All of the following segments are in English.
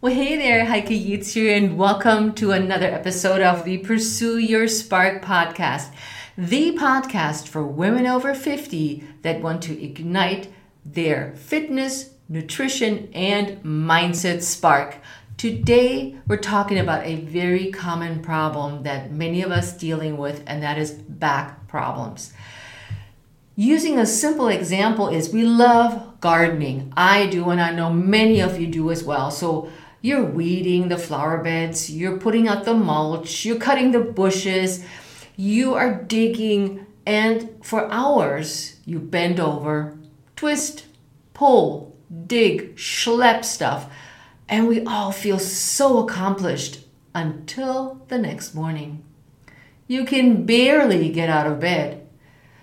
Well, hey there, Heike Yates here, and welcome to another episode of the Pursue Your Spark podcast, the podcast for women over 50 that want to ignite their fitness, nutrition, and mindset spark. Today, we're talking about a very common problem that many of us dealing with, and that is back problems. Using a simple example is we love gardening. I do, and I know many of you do as well. So you're weeding the flower beds, you're putting out the mulch, you're cutting the bushes, you are digging, and for hours you bend over, twist, pull, dig, schlep stuff, and we all feel so accomplished until the next morning. You can barely get out of bed.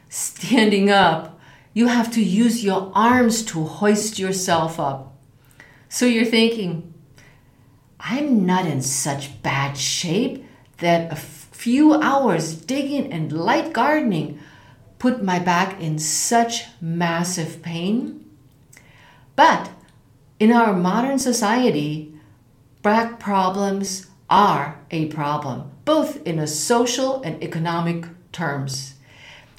Standing up, you have to use your arms to hoist yourself up. So you're thinking, I'm not in such bad shape that a few hours digging and light gardening put my back in such massive pain. But in our modern society, back problems are a problem, both in a social and economic terms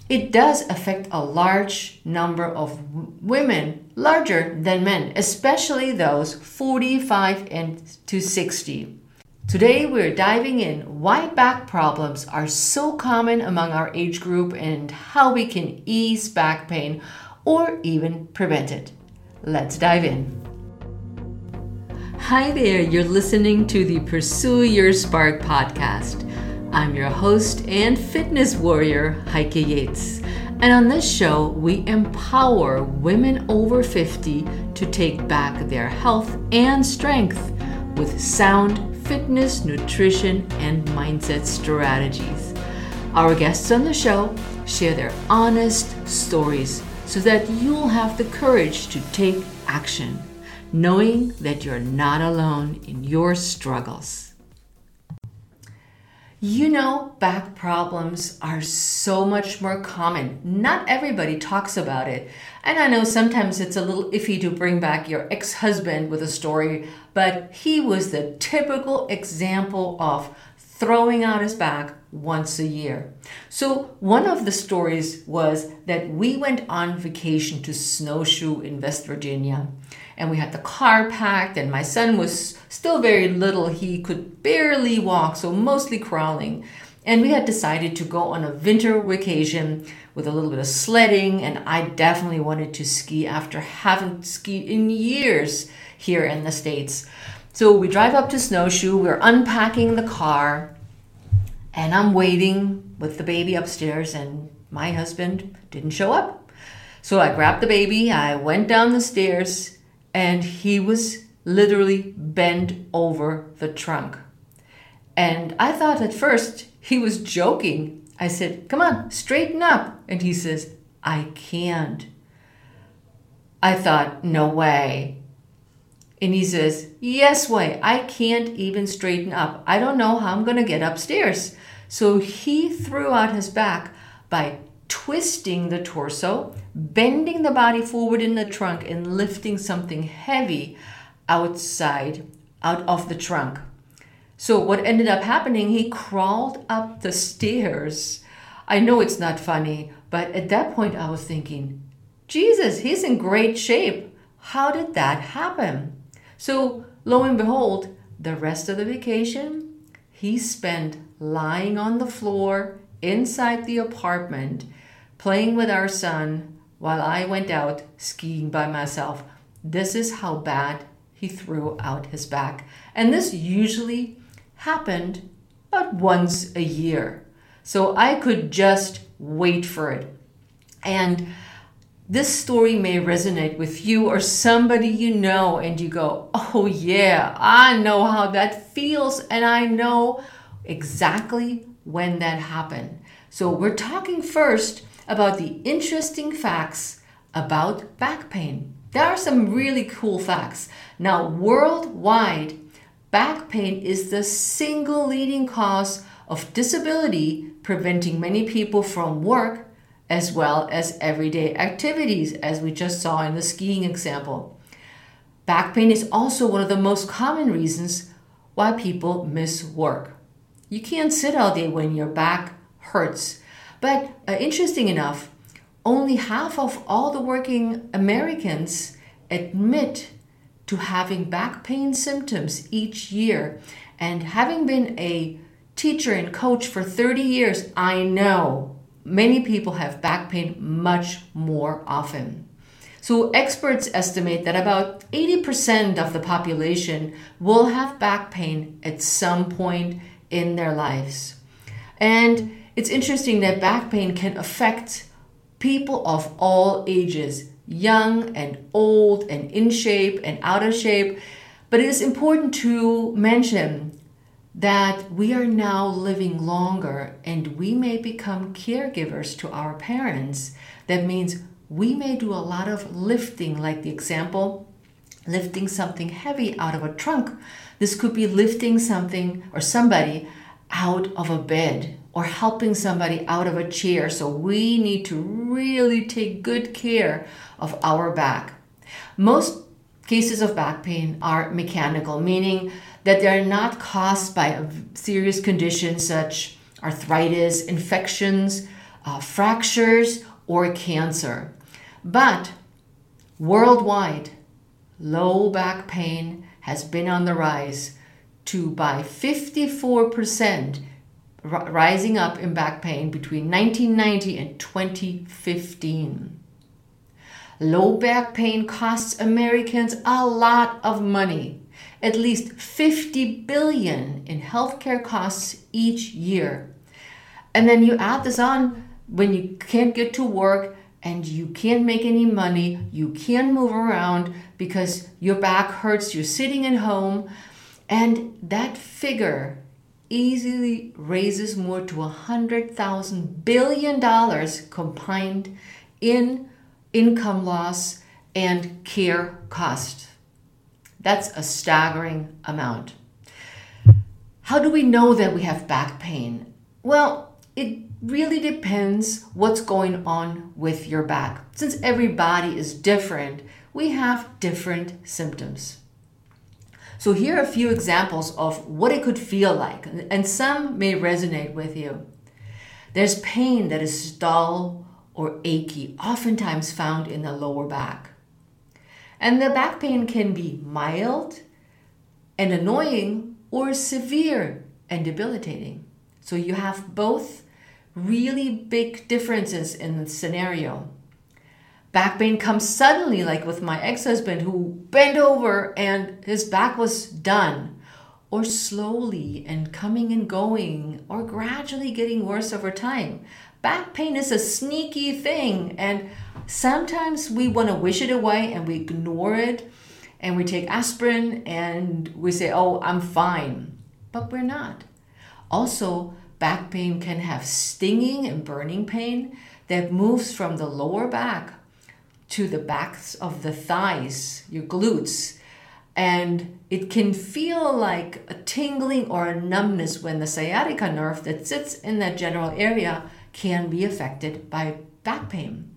it does affect a large number of women, larger than men, especially those 45 and to 60. Today we're diving in why back problems are so common among our age group and how we can ease back pain or even prevent it. Let's dive in. Hi there, you're listening to the Pursue Your Spark podcast. I'm your host and fitness warrior, Heike Yates. And on this show, we empower women over 50 to take back their health and strength with sound fitness, nutrition, and mindset strategies. Our guests on the show share their honest stories so that you'll have the courage to take action, knowing that you're not alone in your struggles. You know, back problems are so much more common. Not everybody talks about it. And I know sometimes it's a little iffy to bring back your ex husband with a story, but he was the typical example of throwing out his back once a year. So, one of the stories was that we went on vacation to Snowshoe in West Virginia and we had the car packed and my son was still very little. He could barely walk so mostly crawling. And we had decided to go on a winter vacation with a little bit of sledding and i definitely wanted to ski after having skied in years here in the states so we drive up to snowshoe we're unpacking the car and i'm waiting with the baby upstairs and my husband didn't show up so i grabbed the baby i went down the stairs and he was literally bent over the trunk. And I thought at first he was joking. I said, Come on, straighten up. And he says, I can't. I thought, No way. And he says, Yes, way. I can't even straighten up. I don't know how I'm going to get upstairs. So he threw out his back by twisting the torso, bending the body forward in the trunk, and lifting something heavy outside, out of the trunk. So, what ended up happening, he crawled up the stairs. I know it's not funny, but at that point I was thinking, Jesus, he's in great shape. How did that happen? So, lo and behold, the rest of the vacation, he spent lying on the floor inside the apartment playing with our son while I went out skiing by myself. This is how bad he threw out his back. And this usually happened about once a year. So I could just wait for it. And this story may resonate with you or somebody you know, and you go, Oh, yeah, I know how that feels, and I know exactly when that happened. So, we're talking first about the interesting facts about back pain. There are some really cool facts. Now, worldwide, back pain is the single leading cause of disability, preventing many people from work as well as everyday activities, as we just saw in the skiing example. Back pain is also one of the most common reasons why people miss work. You can't sit all day when your back hurts. But uh, interesting enough, only half of all the working Americans admit to having back pain symptoms each year. And having been a teacher and coach for 30 years, I know many people have back pain much more often. So, experts estimate that about 80% of the population will have back pain at some point in their lives. And it's interesting that back pain can affect people of all ages, young and old, and in shape and out of shape. But it is important to mention that we are now living longer and we may become caregivers to our parents. That means we may do a lot of lifting, like the example lifting something heavy out of a trunk. This could be lifting something or somebody out of a bed or helping somebody out of a chair. So we need to really take good care of our back. Most cases of back pain are mechanical, meaning that they're not caused by a serious conditions such arthritis, infections, uh, fractures, or cancer. But worldwide, low back pain has been on the rise to by 54% rising up in back pain between 1990 and 2015. Low back pain costs Americans a lot of money, at least 50 billion in healthcare costs each year. And then you add this on when you can't get to work and you can't make any money, you can't move around because your back hurts, you're sitting at home, and that figure easily raises more to a hundred thousand billion dollars combined in income loss and care cost. That's a staggering amount. How do we know that we have back pain? Well, it really depends what's going on with your back. Since every body is different, we have different symptoms. So, here are a few examples of what it could feel like, and some may resonate with you. There's pain that is dull or achy, oftentimes found in the lower back. And the back pain can be mild and annoying or severe and debilitating. So, you have both really big differences in the scenario. Back pain comes suddenly, like with my ex husband who bent over and his back was done, or slowly and coming and going, or gradually getting worse over time. Back pain is a sneaky thing, and sometimes we want to wish it away and we ignore it and we take aspirin and we say, Oh, I'm fine. But we're not. Also, back pain can have stinging and burning pain that moves from the lower back to the backs of the thighs, your glutes. And it can feel like a tingling or a numbness when the sciatica nerve that sits in that general area can be affected by back pain.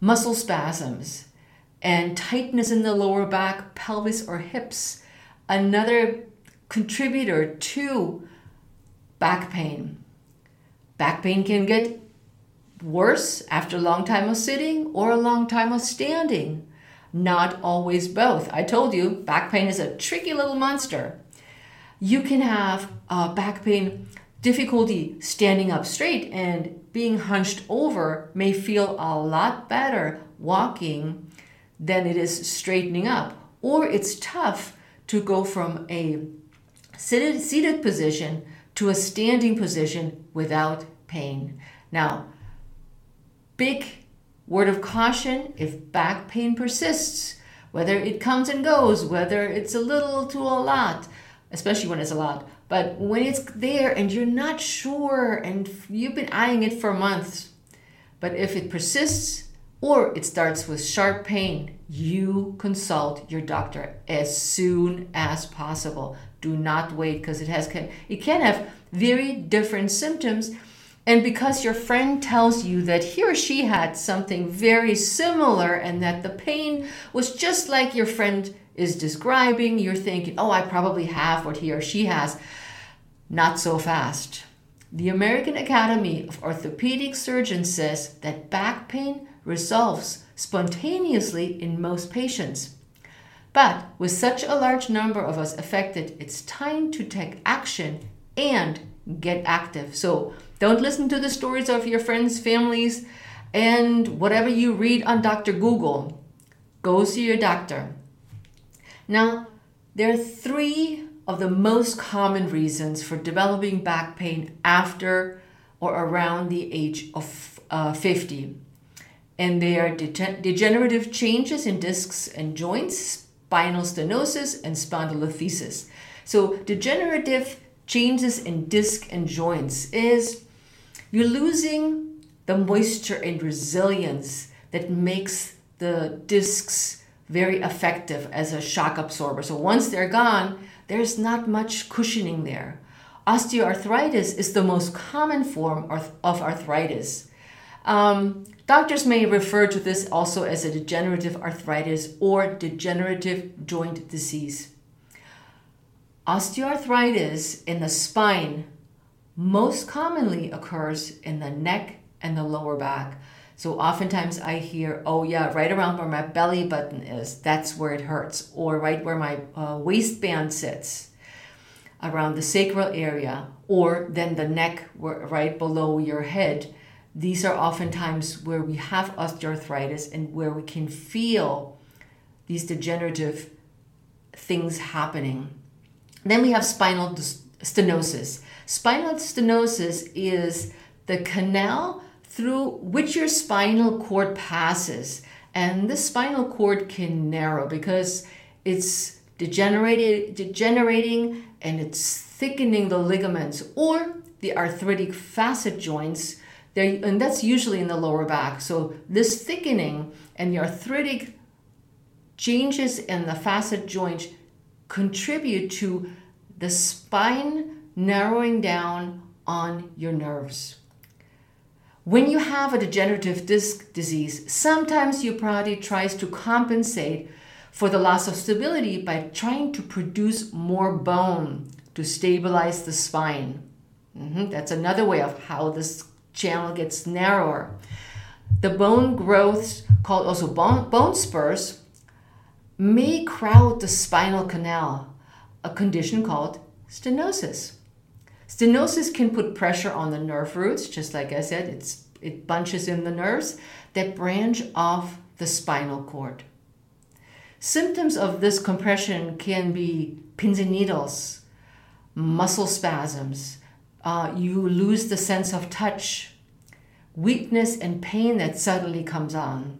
Muscle spasms and tightness in the lower back, pelvis, or hips, another contributor to back pain. Back pain can get worse after a long time of sitting or a long time of standing. Not always both. I told you, back pain is a tricky little monster. You can have uh, back pain difficulty standing up straight and being hunched over may feel a lot better walking than it is straightening up. Or it's tough to go from a seated, seated position to a standing position without pain. Now, big word of caution if back pain persists, whether it comes and goes, whether it's a little to a lot, especially when it's a lot. But when it's there and you're not sure and you've been eyeing it for months, but if it persists or it starts with sharp pain, you consult your doctor as soon as possible. Do not wait because it has it can have very different symptoms And because your friend tells you that he or she had something very similar and that the pain was just like your friend is describing, you're thinking, oh, I probably have what he or she has. Not so fast. The American Academy of Orthopedic Surgeons says that back pain resolves spontaneously in most patients. But with such a large number of us affected, it's time to take action and get active. So don't listen to the stories of your friends, families, and whatever you read on Dr. Google. Go see your doctor. Now, there are three of the most common reasons for developing back pain after or around the age of uh, 50. And they are de- degenerative changes in discs and joints, spinal stenosis, and spondylolisthesis. So, degenerative changes in disc and joints is you're losing the moisture and resilience that makes the discs very effective as a shock absorber. So once they're gone, there's not much cushioning there. Osteoarthritis is the most common form of arthritis. Um, doctors may refer to this also as a degenerative arthritis or degenerative joint disease. Osteoarthritis in the spine most commonly occurs in the neck and the lower back. So oftentimes I hear, oh yeah, right around where my belly button is, that's where it hurts, or right where my uh, waistband sits, around the sacral area, or then the neck right below your head. These are oftentimes where we have osteoarthritis and where we can feel these degenerative things happening. Then we have spinal stenosis. Spinal stenosis is the canal through which your spinal cord passes. And the spinal cord can narrow because it's degenerated, degenerating and it's thickening the ligaments or the arthritic facet joints. And that's usually in the lower back. So, this thickening and the arthritic changes in the facet joint contribute to the spine narrowing down on your nerves. When you have a degenerative disc disease, sometimes your body tries to compensate for the loss of stability by trying to produce more bone to stabilize the spine. Mm-hmm. That's another way of how this channel gets narrower. The bone growths, called also bone, bone spurs, may crowd the spinal canal, a condition called stenosis. Stenosis can put pressure on the nerve roots, just like I said, it's, it bunches in the nerves that branch off the spinal cord. Symptoms of this compression can be pins and needles, muscle spasms, uh, you lose the sense of touch, weakness and pain that suddenly comes on,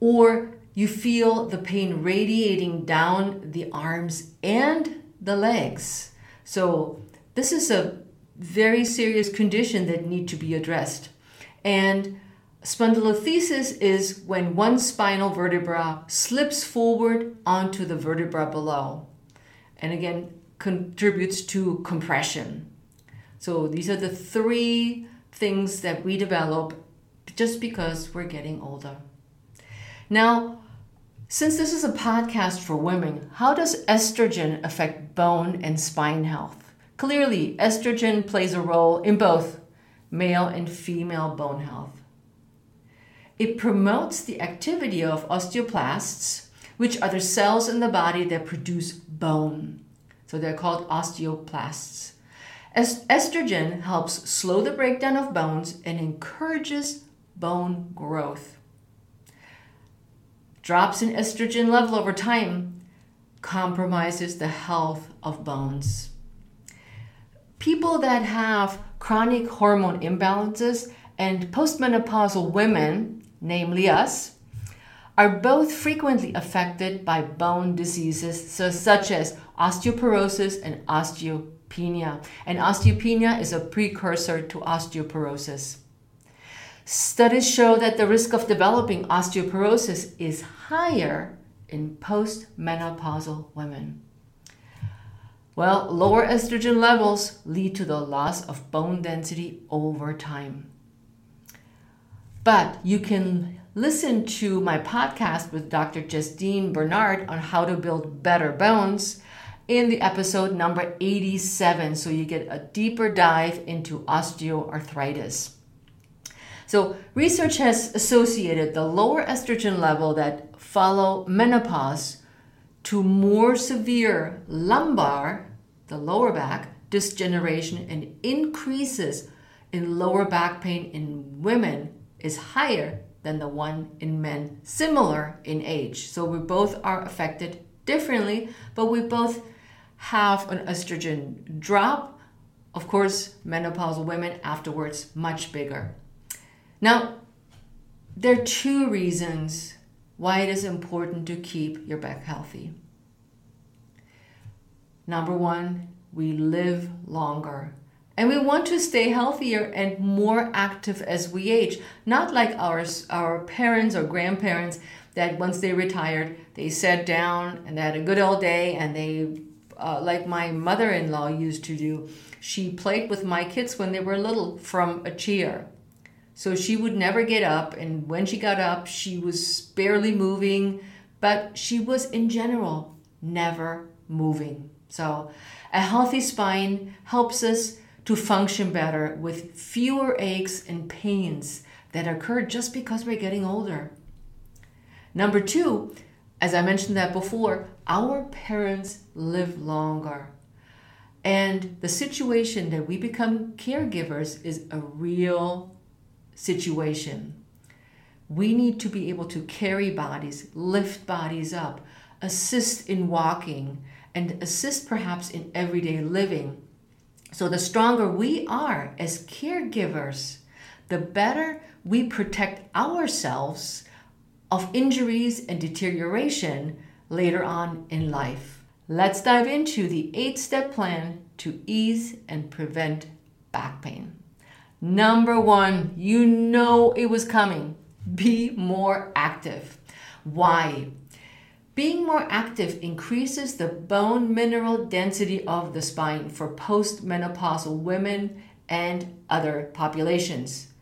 or you feel the pain radiating down the arms and the legs. So this is a very serious condition that need to be addressed. And spondylolisthesis is when one spinal vertebra slips forward onto the vertebra below. And again, contributes to compression. So these are the three things that we develop just because we're getting older. Now, since this is a podcast for women, how does estrogen affect bone and spine health? Clearly, estrogen plays a role in both male and female bone health. It promotes the activity of osteoblasts, which are the cells in the body that produce bone. So they're called osteoblasts. estrogen helps slow the breakdown of bones and encourages bone growth. Drops in estrogen level over time compromises the health of bones people that have chronic hormone imbalances and postmenopausal women, namely us, are both frequently affected by bone diseases so, such as osteoporosis and osteopenia. And osteopenia is a precursor to osteoporosis. Studies show that the risk of developing osteoporosis is higher in postmenopausal women. Well, lower estrogen levels lead to the loss of bone density over time. But you can listen to my podcast with Dr. Justine Bernard on how to build better bones in the episode number 87 so you get a deeper dive into osteoarthritis. So, research has associated the lower estrogen level that follow menopause to more severe lumbar, the lower back, disgeneration and increases in lower back pain in women is higher than the one in men similar in age. So we both are affected differently, but we both have an estrogen drop. Of course, menopausal women afterwards much bigger. Now, there are two reasons why it is important to keep your back healthy. Number one, we live longer. And we want to stay healthier and more active as we age, not like our, our parents or grandparents that once they retired, they sat down and they had a good old day and they, uh, like my mother in law used to do, she played with my kids when they were little from a chair. So she would never get up, and when she got up, she was barely moving, but she was in general never moving. So a healthy spine helps us to function better with fewer aches and pains that occur just because we're getting older. Number two, as I mentioned that before, our parents live longer. And the situation that we become caregivers is a real situation. We need to be able to carry bodies, lift bodies up, assist in walking, and assist perhaps in everyday living so, the stronger we are as caregivers, the better we protect ourselves of injuries and deterioration later on in life. Let's dive into the eight step plan to ease and prevent back pain. Number one, you know it was coming. Be more active. Why? Being more active increases the bone mineral density of the spine for postmenopausal women and other populations.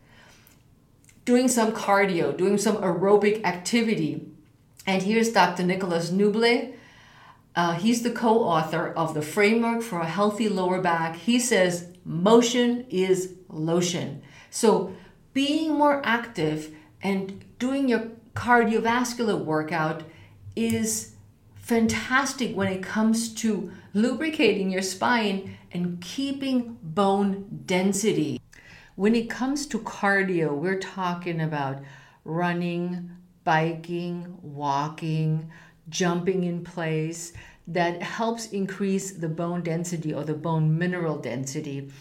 Doing some cardio, doing some aerobic activity. And here's Dr. Nicholas Nuble. Uh, he's the co author of the Framework for a Healthy Lower Back. He says, motion is lotion. So, being more active and doing your cardiovascular workout is fantastic when it comes to lubricating your spine and keeping bone density. When it comes to cardio, we're talking about running, biking, walking, jumping in place that helps increase the bone density or the bone mineral density.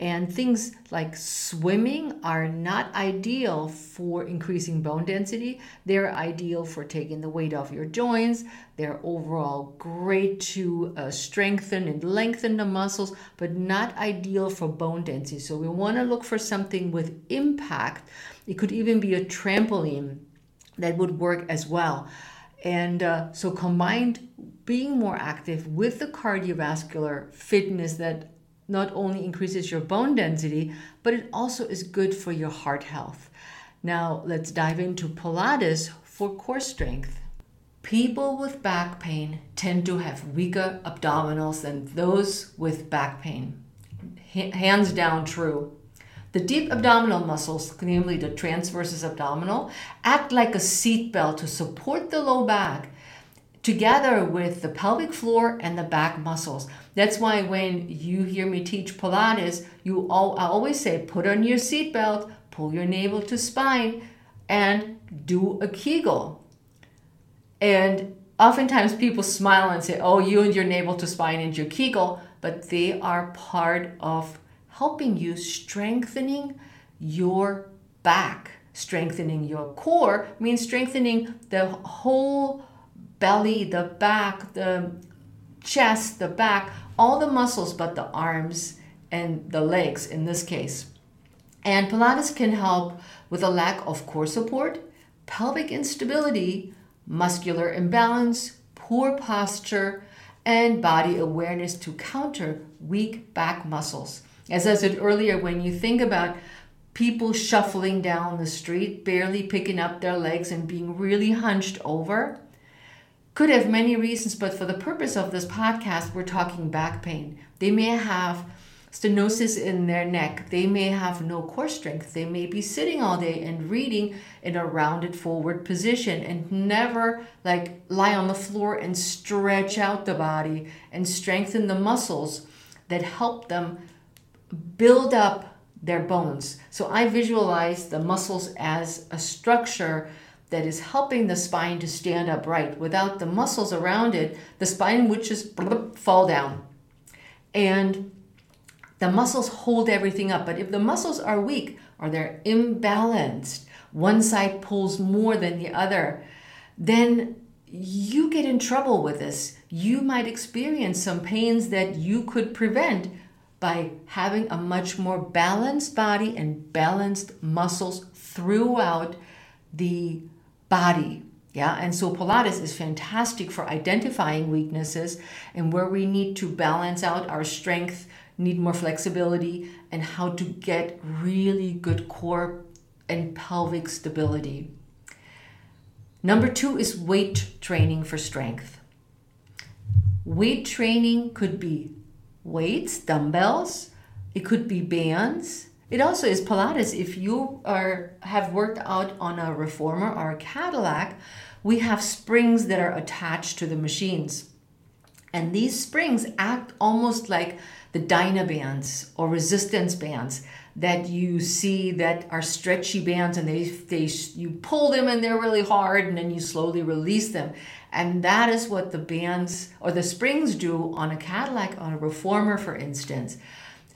And things like swimming are not ideal for increasing bone density. They're ideal for taking the weight off your joints. They're overall great to uh, strengthen and lengthen the muscles, but not ideal for bone density. So we want to look for something with impact. It could even be a trampoline that would work as well. And uh, so combined being more active with the cardiovascular fitness that not only increases your bone density, but it also is good for your heart health. Now, let's dive into Pilates for core strength. People with back pain tend to have weaker abdominals than those with back pain. H- hands down, true. The deep abdominal muscles, namely the transversus abdominal, act like a seatbelt to support the low back together with the pelvic floor and the back muscles. That's why when you hear me teach Pilates, you all, I always say put on your seatbelt, pull your navel to spine, and do a Kegel. And oftentimes people smile and say, "Oh, you and your navel to spine and your Kegel," but they are part of helping you strengthening your back. Strengthening your core means strengthening the whole belly, the back, the chest, the back, all the muscles but the arms and the legs in this case. And Pilates can help with a lack of core support, pelvic instability, muscular imbalance, poor posture, and body awareness to counter weak back muscles. As I said earlier, when you think about people shuffling down the street, barely picking up their legs and being really hunched over, could have many reasons, but for the purpose of this podcast, we're talking back pain. They may have stenosis in their neck. They may have no core strength. They may be sitting all day and reading in a rounded forward position and never like lie on the floor and stretch out the body and strengthen the muscles that help them build up their bones. So I visualize the muscles as a structure that is helping the spine to stand upright. Without the muscles around it, the spine would just fall down. And the muscles hold everything up. But if the muscles are weak or they're imbalanced, one side pulls more than the other, then you get in trouble with this. You might experience some pains that you could prevent by having a much more balanced body and balanced muscles throughout the body. Yeah, and so Pilates is fantastic for identifying weaknesses and where we need to balance out our strength need more flexibility, and how to get really good core and pelvic stability. Number two is weight training for strength. Weight training could be weights, dumbbells, it could be bands. It also is Pilates. If you are have worked out on a reformer or a Cadillac, we have springs that are attached to the machines. And these springs act almost like the Dyna bands or resistance bands that you see that are stretchy bands and they, they you pull them and they're really hard and then you slowly release them and that is what the bands or the springs do on a cadillac on a reformer for instance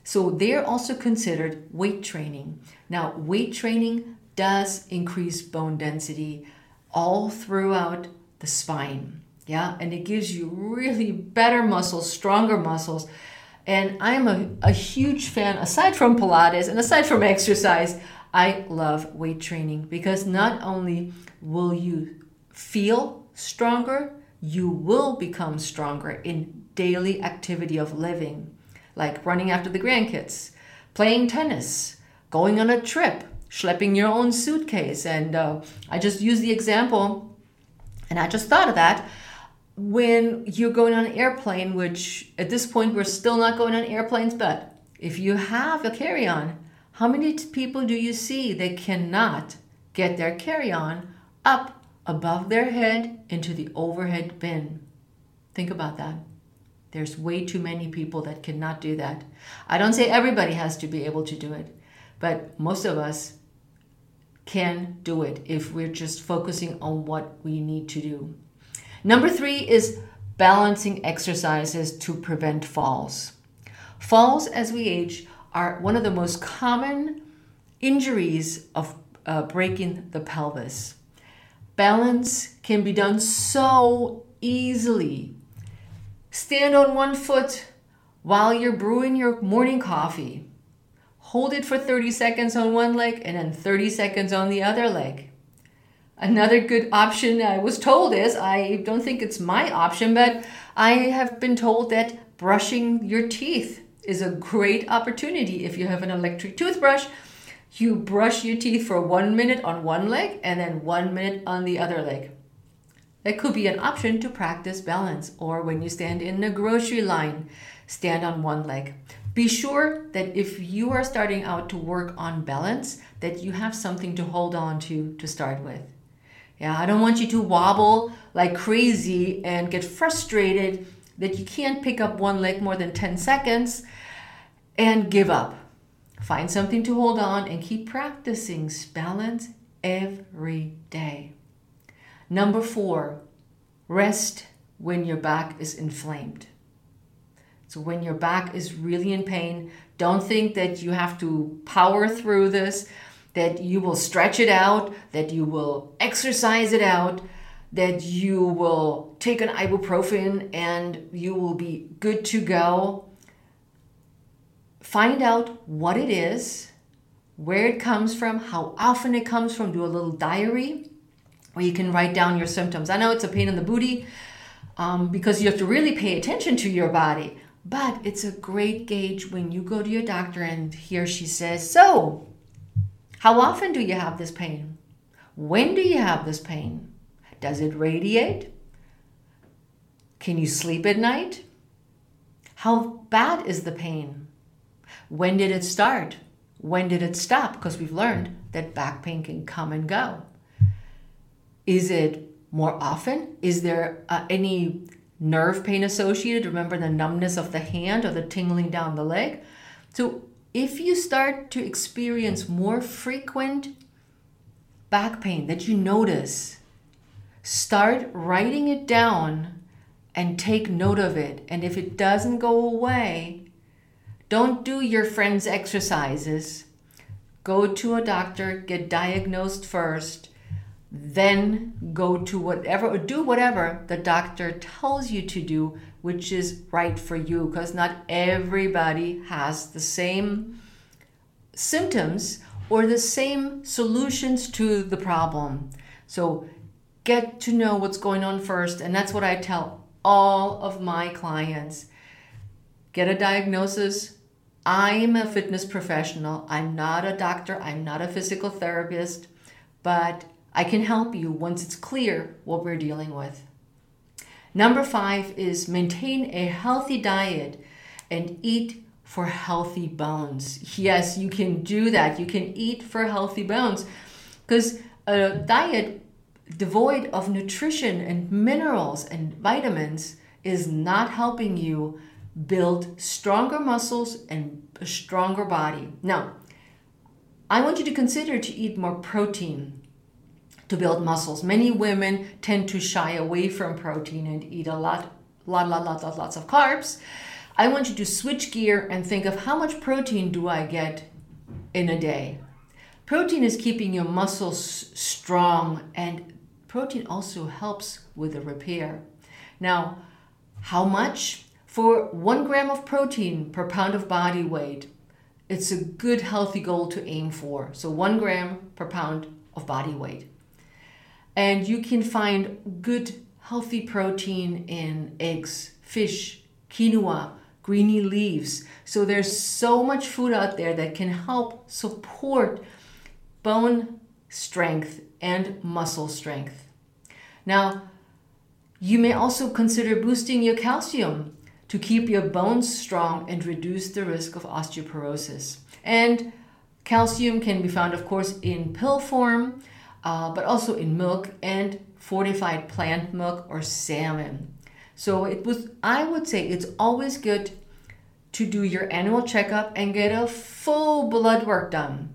so they're also considered weight training. Now weight training does increase bone density all throughout the spine yeah? And it gives you really better muscles stronger muscles. And I'm a, a huge fan, aside from Pilates and aside from exercise, I love weight training because not only will you feel stronger, you will become stronger in daily activity of living, like running after the grandkids, playing tennis, going on a trip, schlepping your own suitcase. And uh, I just use the example, and I just thought of that when you're going on an airplane, which at this point we're still not going on airplanes, but if you have a carry on, how many people do you see that cannot get their carry on up above their head into the overhead bin? Think about that. There's way too many people that cannot do that. I don't say everybody has to be able to do it, but most of us can do it if we're just focusing on what we need to do. Number three is balancing exercises to prevent falls. Falls as we age are one of the most common injuries of uh, breaking the pelvis. Balance can be done so easily. Stand on one foot while you're brewing your morning coffee. Hold it for 30 seconds on one leg and then 30 seconds on the other leg. Another good option I was told is I don't think it's my option, but I have been told that brushing your teeth is a great opportunity. If you have an electric toothbrush, you brush your teeth for one minute on one leg and then one minute on the other leg. That could be an option to practice balance, or when you stand in the grocery line, stand on one leg. Be sure that if you are starting out to work on balance, that you have something to hold on to to start with. Yeah, I don't want you to wobble like crazy and get frustrated that you can't pick up one leg more than 10 seconds and give up. Find something to hold on and keep practicing balance every day. Number four, rest when your back is inflamed. So, when your back is really in pain, don't think that you have to power through this that you will stretch it out, that you will exercise it out, that you will take an ibuprofen and you will be good to go. Find out what it is, where it comes from, how often it comes from. Do a little diary where you can write down your symptoms. I know it's a pain in the booty, um, because you have to really pay attention to your body. But it's a great gauge when you go to your doctor and he or she says, So, how often do you have this pain? When do you have this pain? Does it radiate? Can you sleep at night? How bad is the pain? When did it start? When did it stop? Because we've learned that back pain can come and go. Is it more often? Is there uh, any nerve pain associated? Remember the numbness of the hand or the tingling down the leg? So, if you start to experience more frequent back pain that you notice, start writing it down and take note of it. And if it doesn't go away, don't do your friend's exercises. Go to a doctor, get diagnosed first, then go to whatever or do whatever the doctor tells you to do, which is right for you, because not everybody has the same symptoms or the same solutions to the problem. So get to know what's going on first, and that's what I tell all of my clients. Get a diagnosis. I'm a fitness professional. I'm not a doctor. I'm not a physical therapist, but I can help you once it's clear what we're dealing with. Number five is maintain a healthy diet and eat for healthy bones. Yes, you can do that. You can eat for healthy bones because a diet devoid of nutrition and minerals and vitamins is not helping you build stronger muscles and a stronger body. Now, I want you to consider to eat more protein to build muscles. Many women tend to shy away from protein and eat a lot, lot, lot, lot, lot, lots of carbs. I want you to switch gear and think of how much protein do I get in a day. Protein is keeping your muscles strong, and protein also helps with the repair. Now, how much? For one gram of protein per pound of body weight, it's a good healthy goal to aim for. So, one gram per pound of body weight. And you can find good, healthy protein in eggs, fish, quinoa, greeny leaves. So there's so much food out there that can help support bone strength and muscle strength. Now, you may also consider boosting your calcium to keep your bones strong and reduce the risk of osteoporosis. And calcium can be found, of course, in pill form uh, but also in milk and fortified plant milk or salmon. So it was, I would say, it's always good to do your annual checkup and get a full blood work done.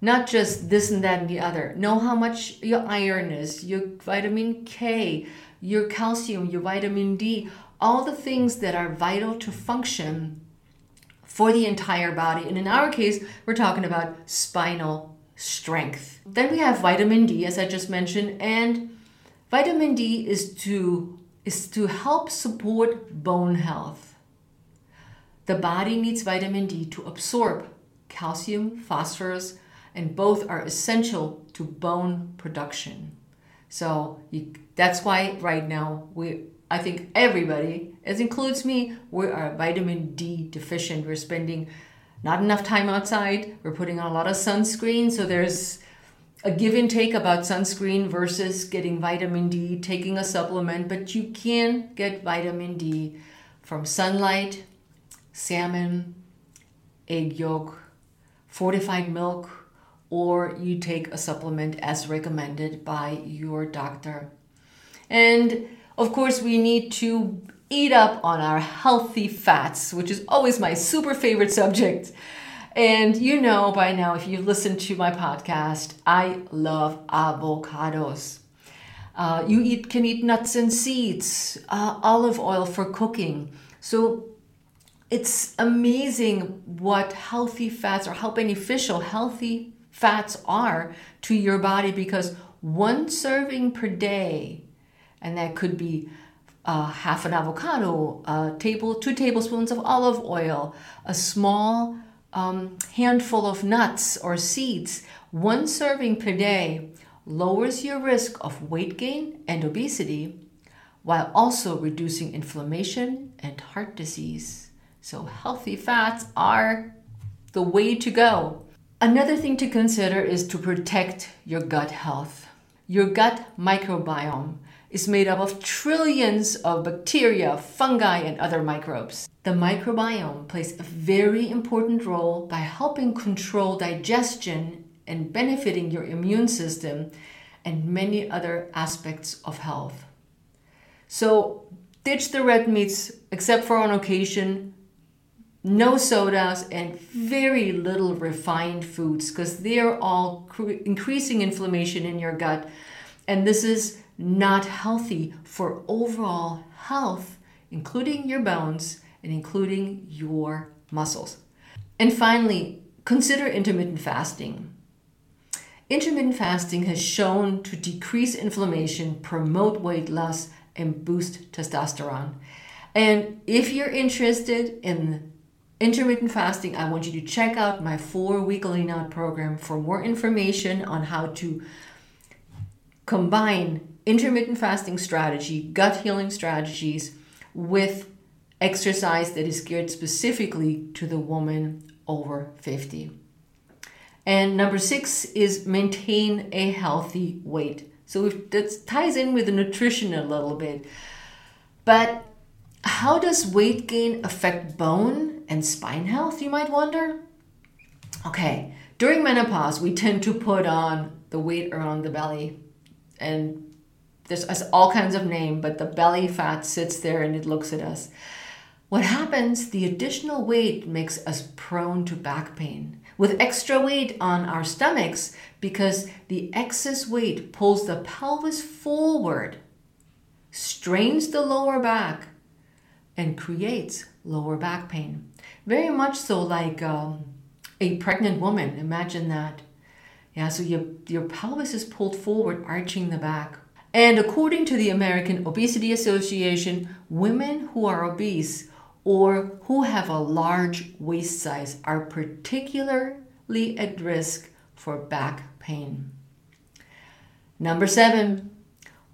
Not just this and that and the other. Know how much your iron is, your vitamin K, your calcium, your vitamin D, all the things that are vital to function for the entire body. And in our case, we're talking about spinal strength. Then we have vitamin D, as I just mentioned, and vitamin D is to is to help support bone health. The body needs vitamin D to absorb calcium, phosphorus, and both are essential to bone production. So you, that's why right now we I think everybody, as includes me, we are vitamin D deficient. We're spending not enough time outside. We're putting on a lot of sunscreen. So there's a give and take about sunscreen versus getting vitamin D, taking a supplement. But you can get vitamin D from sunlight, salmon, egg yolk, fortified milk, or you take a supplement as recommended by your doctor. And of course, we need to eat up on our healthy fats, which is always my super favorite subject. And you know by now, if you listen to my podcast, I love avocados. Uh, you eat, can eat nuts and seeds, uh, olive oil for cooking. So it's amazing what healthy fats or how beneficial healthy fats are to your body because one serving per day, and that could be uh, half an avocado, a table, two tablespoons of olive oil, a small um, handful of nuts or seeds, one serving per day lowers your risk of weight gain and obesity while also reducing inflammation and heart disease. So, healthy fats are the way to go. Another thing to consider is to protect your gut health. Your gut microbiome is made up of trillions of bacteria, fungi, and other microbes. The microbiome plays a very important role by helping control digestion and benefiting your immune system and many other aspects of health. So, ditch the red meats except for on occasion, no sodas, and very little refined foods because they're all cre- increasing inflammation in your gut. And this is not healthy for overall health, including your bones and including your muscles. And finally, consider intermittent fasting. Intermittent fasting has shown to decrease inflammation, promote weight loss, and boost testosterone. And if you're interested in intermittent fasting, I want you to check out my four week lean out program for more information on how to combine intermittent fasting strategy, gut healing strategies with exercise that is geared specifically to the woman over 50. And number six is maintain a healthy weight. So if that ties in with the nutrition a little bit. But how does weight gain affect bone and spine health, you might wonder? Okay, during menopause, we tend to put on the weight around the belly. And there's all kinds of name, but the belly fat sits there and it looks at us. What happens, the additional weight makes us prone to back pain with extra weight on our stomachs because the excess weight pulls the pelvis forward, strains the lower back, and creates lower back pain. Very much so like um, a pregnant woman. Imagine that. Yeah, so your, your pelvis is pulled forward, arching the back. And according to the American Obesity Association, women who are obese or who have a large waist size are particularly at risk for back pain. Number seven,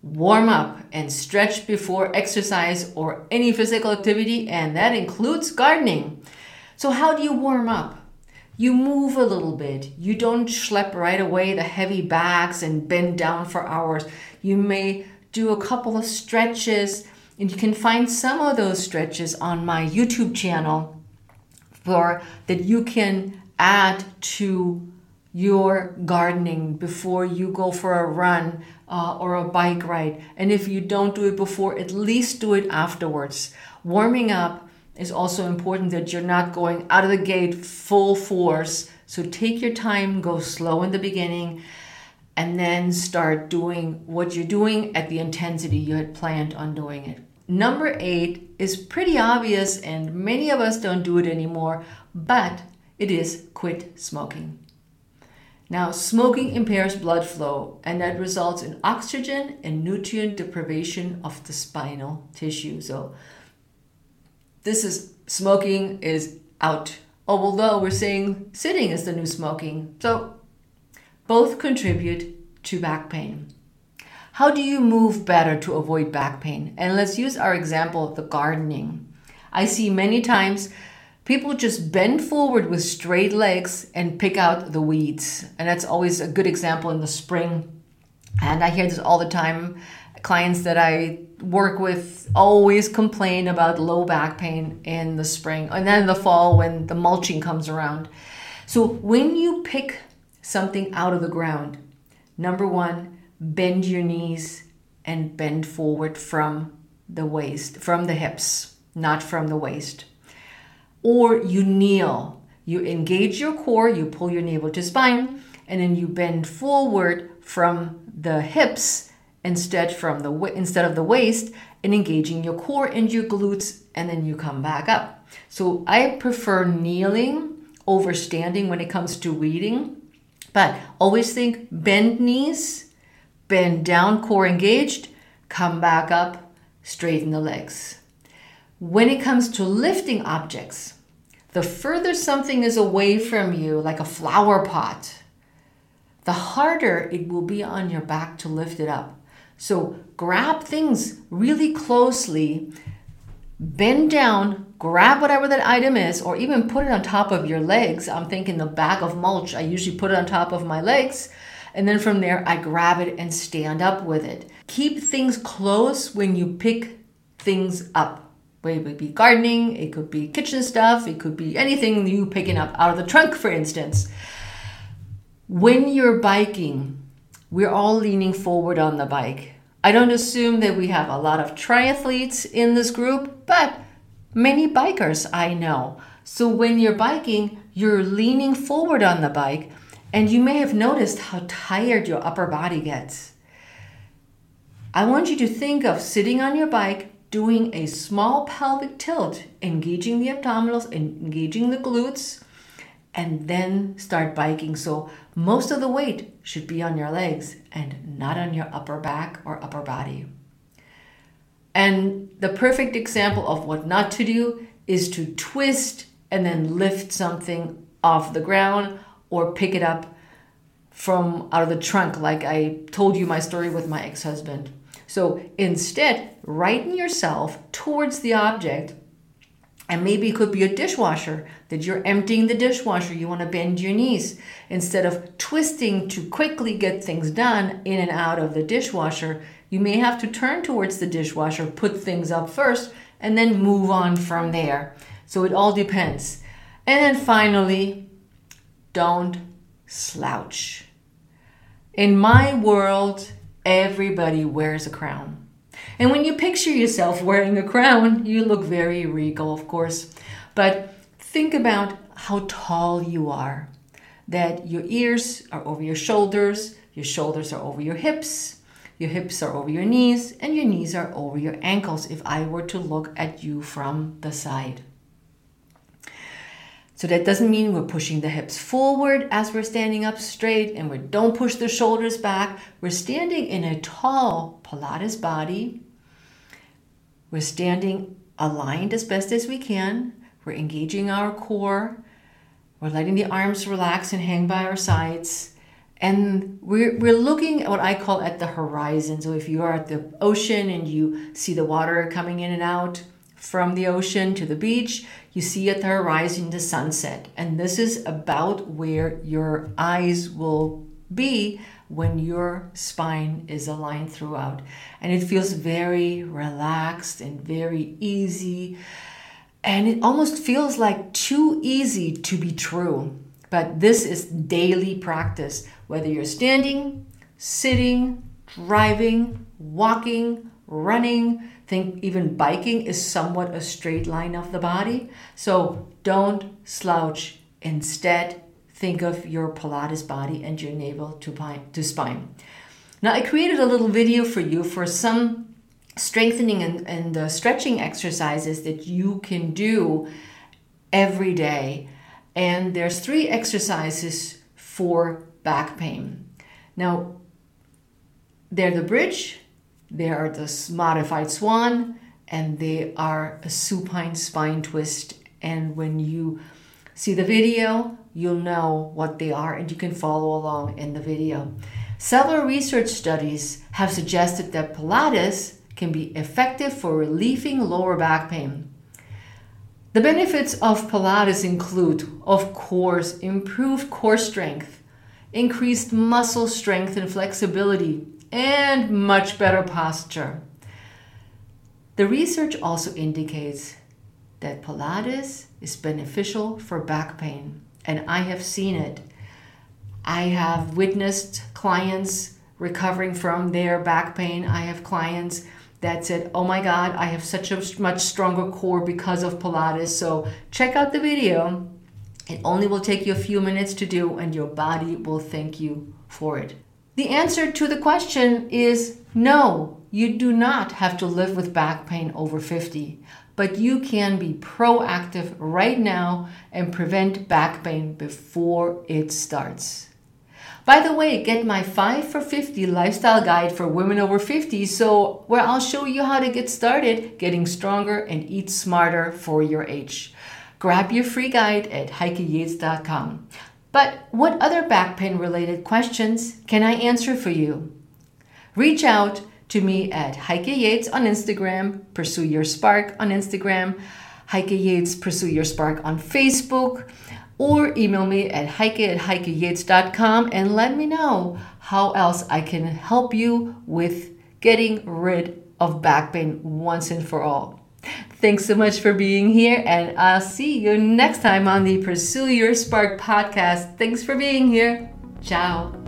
warm up and stretch before exercise or any physical activity, and that includes gardening. So, how do you warm up? You move a little bit. You don't schlep right away the heavy bags and bend down for hours. You may do a couple of stretches, and you can find some of those stretches on my YouTube channel for that you can add to your gardening before you go for a run uh, or a bike ride. And if you don't do it before, at least do it afterwards. Warming up is also important that you're not going out of the gate full force. So take your time, go slow in the beginning, and then start doing what you're doing at the intensity you had planned on doing it. Number eight is pretty obvious, and many of us don't do it anymore, but it is quit smoking. Now, smoking impairs blood flow, and that results in oxygen and nutrient deprivation of the spinal tissue. So, this is smoking is out. Although we're saying sitting is the new smoking. So both contribute to back pain. How do you move better to avoid back pain? And let's use our example of the gardening. I see many times people just bend forward with straight legs and pick out the weeds. And that's always a good example in the spring. And I hear this all the time. Clients that I work with always complain about low back pain in the spring and then in the fall when the mulching comes around. So when you pick something out of the ground, number one, bend your knees and bend forward from the waist, from the hips, not from the waist. Or you kneel. You engage your core, you pull your navel to spine, and then you bend forward from the hips instead from the instead of the waist and engaging your core and your glutes and then you come back up. So I prefer kneeling over standing when it comes to reading, but always think bend knees, bend down, core engaged, come back up, straighten the legs. When it comes to lifting objects, the further something is away from you, like a flower pot, the harder it will be on your back to lift it up. So grab things really closely, bend down, grab whatever that item is, or even put it on top of your legs. I'm thinking the bag of mulch, I usually put it on top of my legs. And then from there, I grab it and stand up with it. Keep things close when you pick things up. It could be gardening, it could be kitchen stuff, it could be anything you picking up out of the trunk, for instance. When you're biking, we're all leaning forward on the bike. I don't assume that we have a lot of triathletes in this group, but many bikers I know. So when you're biking, you're leaning forward on the bike, and you may have noticed how tired your upper body gets. I want you to think of sitting on your bike doing a small pelvic tilt, engaging the abdominals, engaging the glutes, and then start biking. So most of the weight should be on your legs and not on your upper back or upper body. And the perfect example of what not to do is to twist and then lift something off the ground or pick it up from out of the trunk, like I told you my story with my ex husband. So instead, righten yourself towards the object. And maybe it could be a dishwasher that you're emptying the dishwasher. You want to bend your knees instead of twisting to quickly get things done in and out of the dishwasher. You may have to turn towards the dishwasher, put things up first, and then move on from there. So it all depends. And then finally, don't slouch. In my world, Everybody wears a crown. And when you picture yourself wearing a crown, you look very regal, of course. But think about how tall you are. That your ears are over your shoulders, your shoulders are over your hips, your hips are over your knees, and your knees are over your ankles if I were to look at you from the side. So that doesn't mean we're pushing the hips forward as we're standing up straight and we don't push the shoulders back. We're standing in a tall Pilates body. We're standing aligned as best as we can. We're engaging our core. We're letting the arms relax and hang by our sides. And we're, we're looking at what I call at the horizon. So if you are at the ocean and you see the water coming in and out, from the ocean to the beach, you see at the horizon the sunset. And this is about where your eyes will be when your spine is aligned throughout. And it feels very relaxed and very easy. And it almost feels like too easy to be true. But this is daily practice, whether you're standing, sitting, driving, walking, running, think even biking is somewhat a straight line of the body. So don't slouch. Instead, think of your Pilates body and your navel to, spine. Now, I created a little video for you for some strengthening and, and stretching exercises that you can do every day. And there's three exercises for back pain. Now, they're the bridge, they are the modified swan and they are a supine spine twist. And when you see the video, you'll know what they are and you can follow along in the video. Several research studies have suggested that Pilates can be effective for relieving lower back pain. The benefits of Pilates include, of course, improved core strength, increased muscle strength and flexibility, and much better posture. The research also indicates that Pilates is beneficial for back pain, and I have seen it. I have witnessed clients recovering from their back pain. I have clients that said, Oh my God, I have such a much stronger core because of Pilates. So check out the video. It only will take you a few minutes to do, and your body will thank you for it. The answer to the question is no, you do not have to live with back pain over 50, but you can be proactive right now and prevent back pain before it starts. By the way, get my 5 for 50 lifestyle guide for women over 50 so where I'll show you how to get started getting stronger and eat smarter for your age. Grab your free guide at heikeyates.com. But what other back pain related questions can I answer for you? Reach out to me at Heike Yates on Instagram, Pursue Your Spark on Instagram, Heike Yates Pursue Your Spark on Facebook, or email me at heike at heikeyates.com and let me know how else I can help you with getting rid of back pain once and for all. Thanks so much for being here, and I'll see you next time on the Pursue Your Spark podcast. Thanks for being here. Ciao.